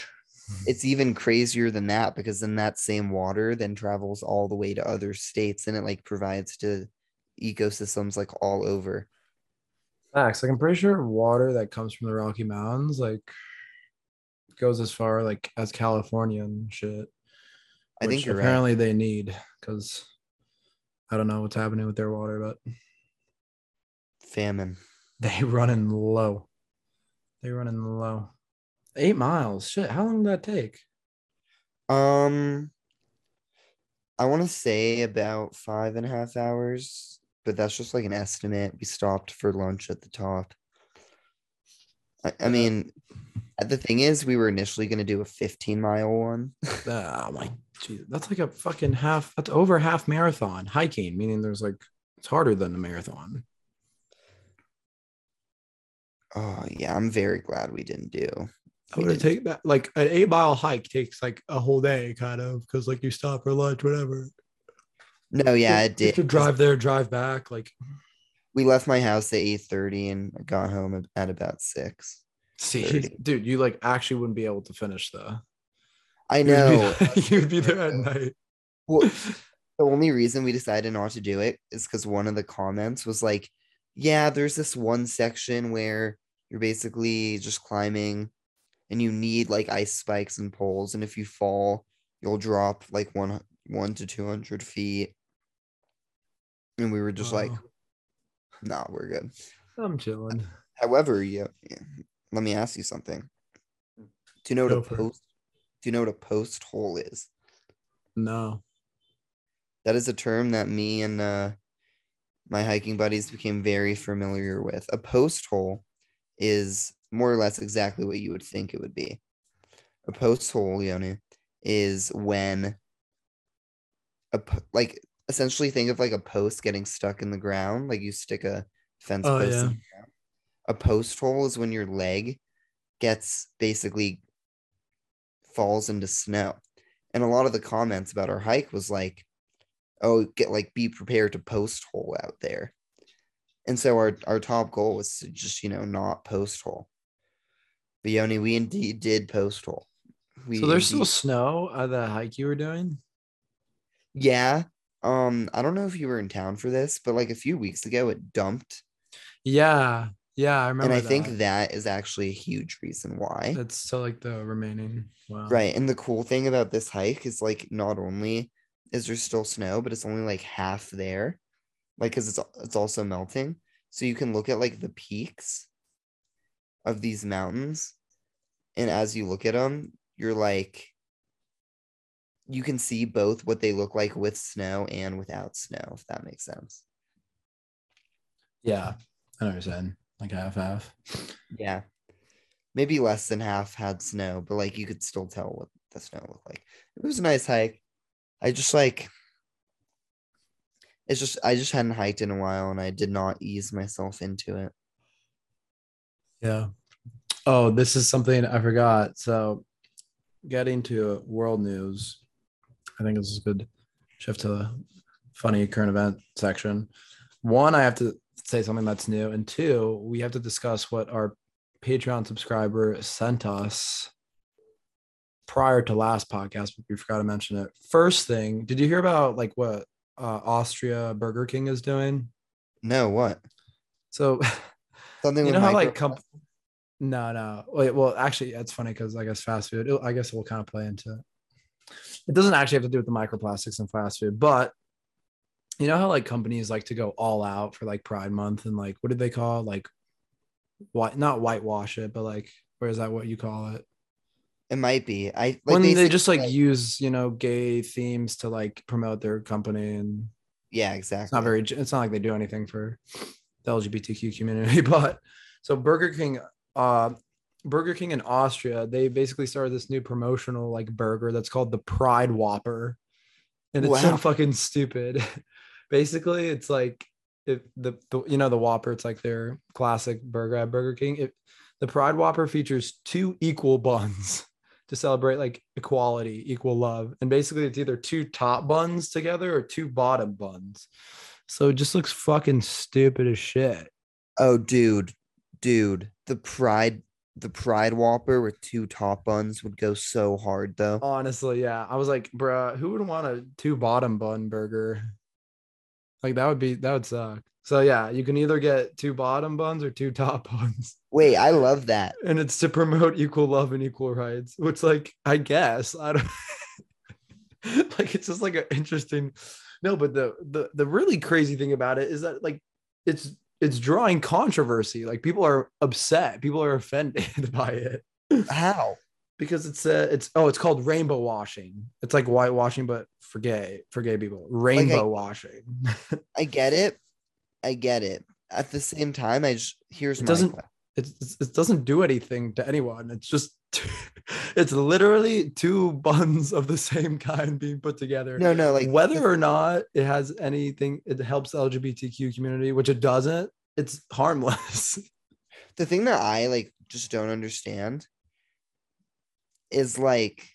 Speaker 3: it's even crazier than that because then that same water then travels all the way to other states and it like provides to ecosystems like all over.
Speaker 2: Facts. Like I'm pretty sure water that comes from the Rocky Mountains like goes as far like as California and shit.
Speaker 3: I think you're right.
Speaker 2: apparently they need because I don't know what's happening with their water, but
Speaker 3: Famine. [laughs]
Speaker 2: they running low. They running low. Eight miles. Shit. How long did that take?
Speaker 3: Um, I want to say about five and a half hours, but that's just like an estimate. We stopped for lunch at the top. I, I mean, the thing is, we were initially going to do a 15 mile one. [laughs]
Speaker 2: Oh my geez, that's like a fucking half. That's over half marathon hiking, meaning there's like it's harder than a marathon.
Speaker 3: Oh, yeah, I'm very glad we didn't do.
Speaker 2: I would taken that like an eight mile hike takes like a whole day, kind of, because like you stop for lunch, whatever.
Speaker 3: No, yeah, it did.
Speaker 2: To
Speaker 3: 'cause
Speaker 2: drive there, drive back, like
Speaker 3: We left my house at 8:30 and got home at- at about six.
Speaker 2: see, dude, you like actually wouldn't be able to finish the.
Speaker 3: I
Speaker 2: You'd be-
Speaker 3: know. [laughs]
Speaker 2: you'd be there at night.
Speaker 3: Well, [laughs] the only reason we decided not to do it is because one of the comments was like, yeah, there's this one section where you're basically just climbing and you need like ice spikes and poles. And if you fall, you'll drop like one, one to 200 feet. And we were just like,
Speaker 2: "No,
Speaker 3: nah, we're good.
Speaker 2: I'm chilling.
Speaker 3: However, yeah, yeah, let me ask you something. Do you know what
Speaker 2: Go
Speaker 3: a
Speaker 2: for it.
Speaker 3: post? Do you know what a post hole is?
Speaker 2: No.
Speaker 3: That is a term that me and uh, my hiking buddies became very familiar with. A post hole is more or less exactly what you would think it would be. A post hole, Yoni, is when a like essentially think of like a post getting stuck in the ground, like you stick a fence
Speaker 2: Oh,
Speaker 3: post. in
Speaker 2: yeah.
Speaker 3: the ground. A post hole is when your leg gets basically falls into snow. And a lot of the comments about our hike was like, oh, get like be prepared to post hole out there. And so our, our top goal was to just, you know, not post hole. But Yoni, we indeed did post hole. We
Speaker 2: So there's still snow at the hike you were doing.
Speaker 3: yeah. Um, I don't know if you were in town for this, but like a few weeks ago it dumped.
Speaker 2: Yeah, Yeah, I remember.
Speaker 3: and I
Speaker 2: that.
Speaker 3: think that is actually a huge reason why.
Speaker 2: that's still like the remaining. Wow.
Speaker 3: Right. And the cool thing about this hike is like not only is there still snow, but it's only like half there. Like cuz it's it's also melting. So you can look at like the peaks of these mountains and as you look at them, you're like you can see both what they look like with snow and without snow, if that makes sense.
Speaker 2: Yeah, I know what you're saying. Like half half.
Speaker 3: Yeah. Maybe less than half had snow, but like you could still tell what the snow looked like. It was a nice hike. I just like it's just I just hadn't hiked in a while and I did not ease myself into it.
Speaker 2: Yeah. Oh, this is something I forgot. So, getting to world news, I think this is a good shift to the funny current event section. One, I have to say something that's new, and two, we have to discuss what our Patreon subscriber sent us prior to last podcast, but we forgot to mention it. First thing, did you hear about like what uh, Austria Burger King is doing?
Speaker 3: No, what?
Speaker 2: So [laughs]
Speaker 3: Something
Speaker 2: you know how like comp- no no wait well actually it's funny because i guess fast food i guess we'll kind of play into it it doesn't actually have to do with the microplastics in fast food but you know how like companies like to go all out for like pride month and like what did they call like what not whitewash it but like or is that what you call it
Speaker 3: it might be. I like
Speaker 2: when they
Speaker 3: say,
Speaker 2: just like use you know gay themes to like promote their company and
Speaker 3: yeah, exactly.
Speaker 2: it's not very it's not like they do anything for the lgbtq community [laughs] but so burger king uh burger king in austria they basically started this new promotional like burger that's called the pride whopper. And it's so fucking stupid. [laughs] Basically it's like if the, the you know the whopper it's like their classic burger at burger king. It, the pride whopper features two equal buns [laughs] to celebrate like equality equal love. And basically it's either two top buns together or two bottom buns. So it just looks fucking stupid as shit.
Speaker 3: Oh, dude, dude, the pride, the pride whopper with two top buns would go so hard though.
Speaker 2: honestly yeah i was like bruh who would want a two bottom bun burger like that would be that would suck so yeah you can either get two bottom buns or two [laughs] top buns
Speaker 3: Wait, I love that.
Speaker 2: and it's to promote [laughs] equal love and equal rights which like i guess i don't [laughs] like it's just like an interesting no but the the the really crazy thing about it is that like it's it's drawing controversy like people are upset people are offended [laughs] by it
Speaker 3: How?
Speaker 2: because it's a, it's oh it's called rainbow washing it's like whitewashing but for gay for gay people rainbow washing [laughs]
Speaker 3: I get it. I get it. At the same time, I just here's
Speaker 2: It
Speaker 3: my
Speaker 2: doesn't- it, it doesn't do anything to anyone it's just [laughs] it's literally two buns of the same [laughs] kind being put together.
Speaker 3: No, no, like
Speaker 2: whether or not it has anything it helps the lgbtq community which it doesn't it's harmless. [laughs]
Speaker 3: The thing that I like just don't understand is like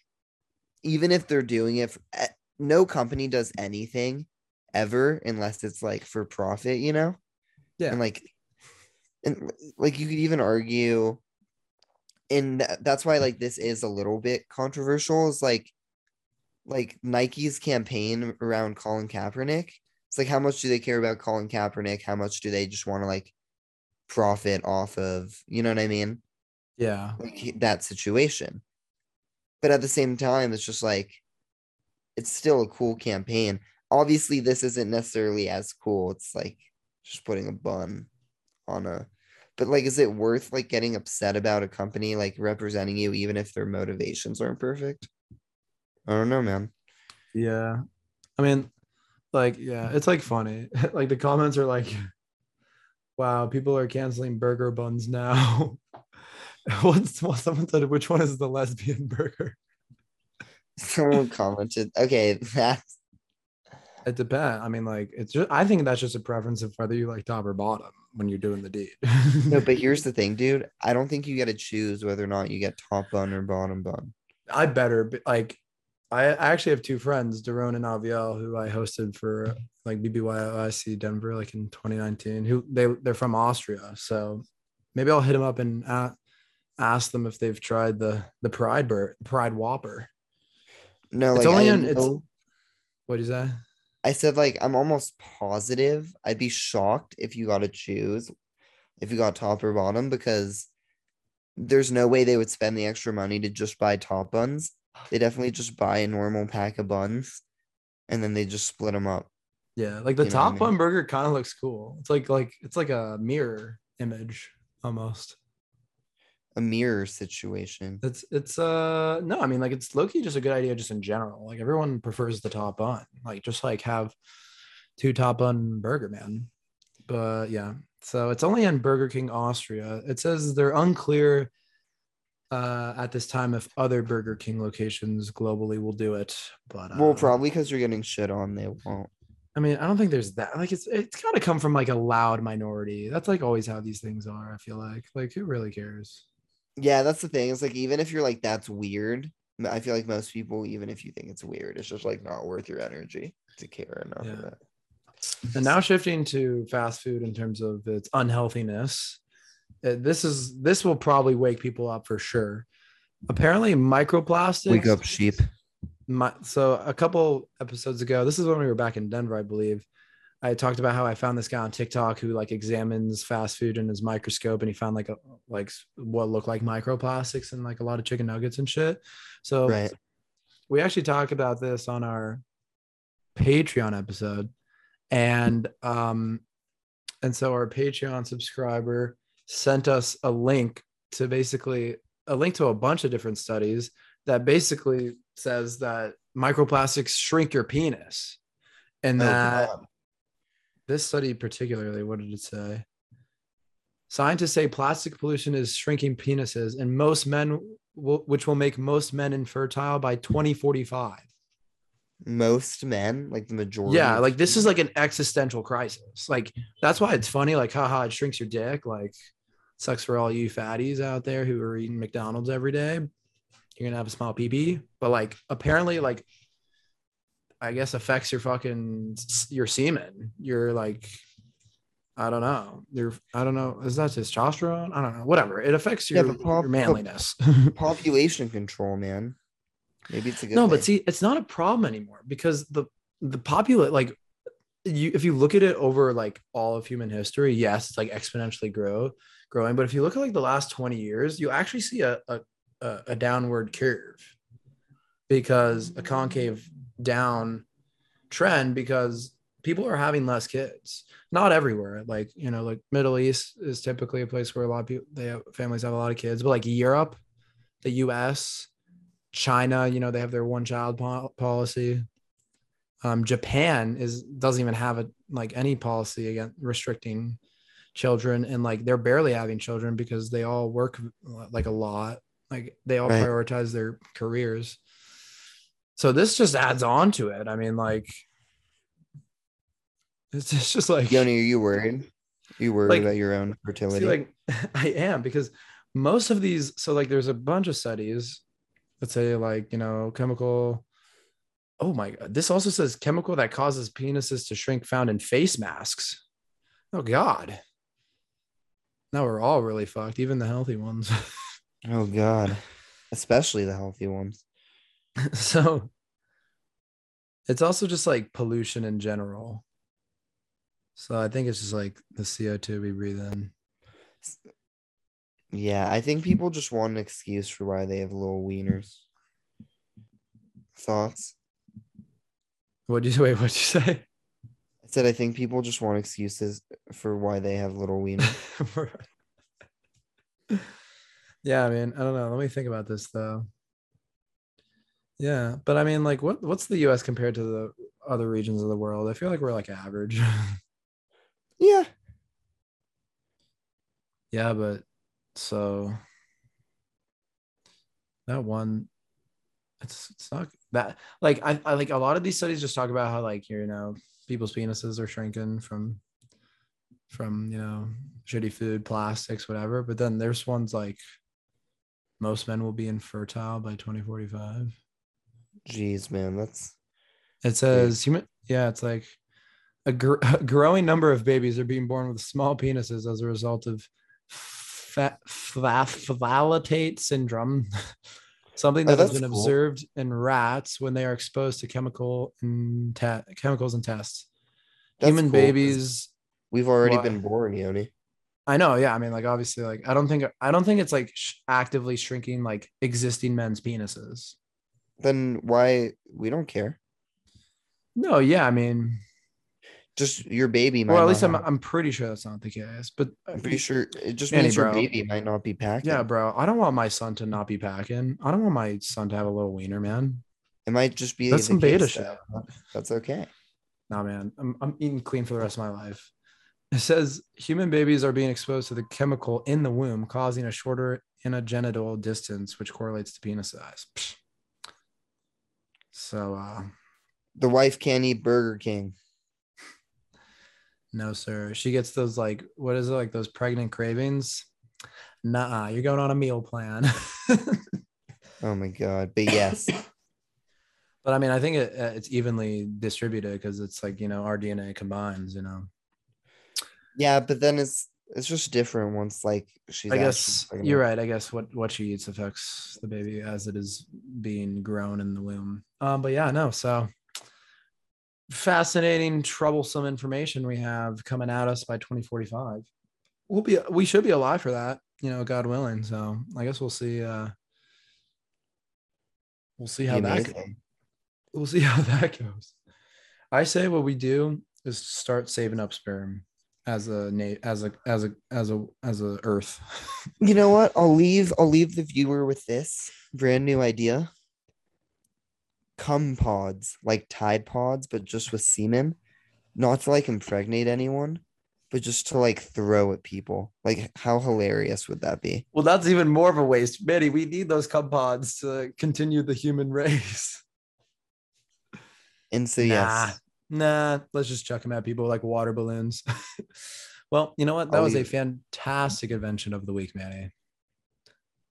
Speaker 3: even if they're doing it, for, eh, no company does anything ever unless it's like for profit, you know.
Speaker 2: yeah.
Speaker 3: And like and like you could even argue and tha- that's why like this is a little bit controversial is like like Nike's campaign around Colin Kaepernick. It's like how much do they care about Colin Kaepernick? How much do they just want to like profit off of you know what I mean?
Speaker 2: Yeah.
Speaker 3: Like that situation. But at the same time it's just like it's still a cool campaign. Obviously this isn't necessarily as cool. It's like just putting a bun on a but like is it worth like getting upset about a company like representing you even if their motivations aren't perfect? I don't know man.
Speaker 2: Yeah. I mean like yeah it's like funny. [laughs] Like the comments are like wow people are canceling burger buns now. [laughs] Once someone said which one is the lesbian burger? [laughs]
Speaker 3: Someone commented okay that's
Speaker 2: It depends. I mean, like it's just I think that's just a preference of whether you like top or bottom when you're doing the deed. [laughs]
Speaker 3: no but here's the thing dude i don't think you get to choose whether or not you get top bun or bottom bun
Speaker 2: I better be, like I, I actually have two friends, Daron and Aviel, who I hosted for like BBYOIC Denver like in 2019. Who they they're from Austria, so maybe I'll hit them up and a- ask them if they've tried the the Pride Bur- Pride Whopper.
Speaker 3: no
Speaker 2: It's only
Speaker 3: I
Speaker 2: in- it's-
Speaker 3: know-
Speaker 2: What is that?
Speaker 3: I said like I'm almost positive I'd be shocked if you got to choose if you got top or bottom because there's no way they would spend the extra money to just buy top buns. They definitely just buy a normal pack of buns and then they just split them up.
Speaker 2: Yeah, like the
Speaker 3: You what I
Speaker 2: top
Speaker 3: mean?
Speaker 2: bun burger kind of looks cool. It's like like it's like a mirror image almost.
Speaker 3: A mirror situation.
Speaker 2: It's it's uh no, I mean like it's Loki just a good idea just in general. Like everyone prefers the top bun. Like just like have two top bun burger, man. But yeah, so it's only in Burger King Austria. It says they're unclear uh at this time if other Burger King locations globally will do it. But uh,
Speaker 3: Well, probably because you're getting shit on, they won't.
Speaker 2: I mean, I don't think there's that. Like, it's it's got to come from like a loud minority. That's like always how these things are. I feel like, like who really cares?
Speaker 3: Yeah, that's the thing. It's like even if you're like that's weird, I feel like most people, even if you think it's weird, it's just like not worth your energy to care enough
Speaker 2: Yeah.
Speaker 3: of it.
Speaker 2: And now shifting to fast food in terms of its unhealthiness, uh, this is this will probably wake people up for sure. Apparently, microplastics.
Speaker 3: Wake up, sheep.
Speaker 2: my so a couple episodes ago this is when we were back in denver i believe i talked about how i found this guy on tiktok who like examines fast food in his microscope and he found like a like what looked like microplastics and like a lot of chicken nuggets and shit so
Speaker 3: Right.
Speaker 2: we actually talked about this on our patreon episode and um and so our patreon subscriber sent us a link to basically a link to a bunch of different studies that basically says that microplastics shrink your penis and
Speaker 3: Oh,
Speaker 2: that
Speaker 3: God.
Speaker 2: This study particularly what did it say? Scientists say plastic pollution is shrinking penises and most men will, which will make most men infertile by 2045
Speaker 3: most men, like the majority.
Speaker 2: yeah like this is like an existential crisis. Like that's why it's funny like haha it shrinks your dick like sucks for all you fatties out there who are eating mcdonald's every day. You're gonna have a small pee but like apparently like i guess affects your fucking your semen. Your like i don't know. Your i don't know. Is that testosterone? I don't know. Whatever. It affects your,
Speaker 3: but pop-
Speaker 2: your manliness. [laughs]
Speaker 3: Population control, man. Maybe it's a good.
Speaker 2: no but see it's not a problem anymore because the the populate like you if you look at it over like all of human history yes it's like exponentially grow growing. But if you look at like the last 20 years you actually see a a, a a downward curve because a concave down trend because people are having less kids. Not everywhere. Like you know like middle east is typically a place where a lot of people they have families have a lot of kids but like europe the us china you know they have their one child po- policy. Um japan is doesn't even have a like any policy against restricting children and like they're barely having children because they all work like a lot. Like they all
Speaker 3: Right.
Speaker 2: prioritize their careers so this just adds on to it i mean like it's just, just like
Speaker 3: Yoni, are you worried? Are you worried
Speaker 2: Like-
Speaker 3: about your own fertility?
Speaker 2: See, like [laughs] I am because most of these, so like there's a bunch of studies that say like, you know, chemical. Oh my god, this also says chemical that causes penises to shrink found in face masks. Oh god. Now we're all really fucked, even the healthy ones. [laughs]
Speaker 3: oh God, especially the healthy ones. [laughs]
Speaker 2: so it's also just like pollution in general. So I think it's just like the CO2 we breathe in.
Speaker 3: Yeah, I think people just want an excuse for why they have little wieners. Thoughts?
Speaker 2: What do you [laughs] wait? What'd you say?
Speaker 3: I said I think people just want excuses for why they have little wieners. [laughs]
Speaker 2: yeah, I mean, I don't know. Let me think about this though. Yeah, but I mean, like, what what's the U.S. compared to the other regions of the world? I feel like we're like average. [laughs]
Speaker 3: yeah,
Speaker 2: yeah, but so that one, it's it's not that like I, I like a lot of these studies just talk about how like you know people's penises are shrinking from from you know shitty food, plastics, whatever. But then there's ones like most men will be infertile by 2045.
Speaker 3: Jeez, man, that's
Speaker 2: It says human, yeah, it's like a, gr- [laughs] a growing number of babies are being born with small penises as a result of fa- fa- phthalate syndrome, [laughs] something
Speaker 3: Oh,
Speaker 2: that has
Speaker 3: that's
Speaker 2: been
Speaker 3: cool.
Speaker 2: observed in rats when they are exposed to chemical and te- chemicals and tests.
Speaker 3: that's
Speaker 2: Human
Speaker 3: cool
Speaker 2: babies,
Speaker 3: We've already been born, Yoni.
Speaker 2: I know. Yeah. I mean, like obviously, like I don't think I don't think it's like sh- actively shrinking like existing men's penises.
Speaker 3: Then why we don't care?
Speaker 2: No. Yeah. I mean,
Speaker 3: Just your baby might
Speaker 2: well, at least I'm
Speaker 3: have-
Speaker 2: I'm pretty sure that's not the case. But
Speaker 3: I'm pretty sure it just
Speaker 2: Manny,
Speaker 3: means your
Speaker 2: bro.
Speaker 3: baby might not be packing.
Speaker 2: Yeah, bro. I don't want my son to not be packing. I don't want my son to have a little wiener, man.
Speaker 3: It might just be
Speaker 2: That's some beta shit.
Speaker 3: that- That's okay.
Speaker 2: Nah, man. I'm I'm eating clean for the rest of my life. It says human babies are being exposed to the chemical in the womb, causing a shorter genital distance, which correlates to penis size. Psh. So uh
Speaker 3: The wife can't eat Burger King.
Speaker 2: no, sir. She gets those like what is it, like those pregnant cravings? Nah, you're going on a meal plan. [laughs]
Speaker 3: Oh my god. But yes, [coughs]
Speaker 2: But I mean, I think it, uh, it's evenly distributed because it's like you know our DNA combines. You know,
Speaker 3: yeah, but then it's it's just different once like she's.
Speaker 2: I guess you're right. I guess what what she eats affects the baby as it is being grown in the womb. Um, but yeah, no. So fascinating, troublesome information we have coming at us by 2045. We'll be we should be alive for that. You know, God willing. So I guess we'll see. uh We'll see how that
Speaker 3: amazing.
Speaker 2: we'll see [laughs] how that goes. I say what we do is start saving up sperm as a na- as a as a as a as a Earth. [laughs]
Speaker 3: You know what? I'll leave. I'll leave the viewer with this brand new idea. Cum pods, like Tide pods, but just with semen, not to like impregnate anyone, but just to like throw at people. Like, how hilarious would that be?
Speaker 2: well, that's even more of a waste, Manny. We need those cum pods to continue the human [laughs] race.
Speaker 3: And so
Speaker 2: Nah.
Speaker 3: yes,
Speaker 2: Nah, let's just chuck them at people like water balloons. [laughs] well, you know what? That
Speaker 3: I'll
Speaker 2: was a fantastic invention of the week, Manny.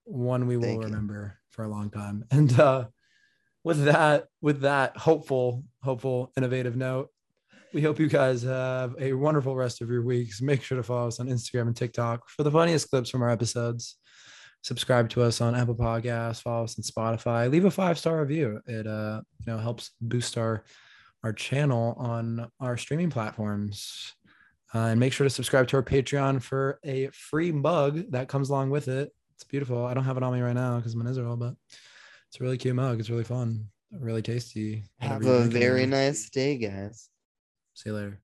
Speaker 2: One we will
Speaker 3: Thank you.
Speaker 2: remember for a long time. [laughs] And uh with that, with that hopeful, hopeful, innovative note, we hope you guys have a wonderful rest of your weeks. Make sure to follow us on Instagram and TikTok for the funniest clips from our episodes. Subscribe to us on Apple Podcasts, follow us on Spotify, leave a five-star review. It uh, you know, helps boost our our channel on our streaming platforms. Uh, and make sure to subscribe to our Patreon for a free mug that comes along with it. It's beautiful. I don't have it on me right now because I'm in Israel, but it's a really cute mug. It's really fun, really tasty.
Speaker 3: have a very nice day, guys.
Speaker 2: See you later.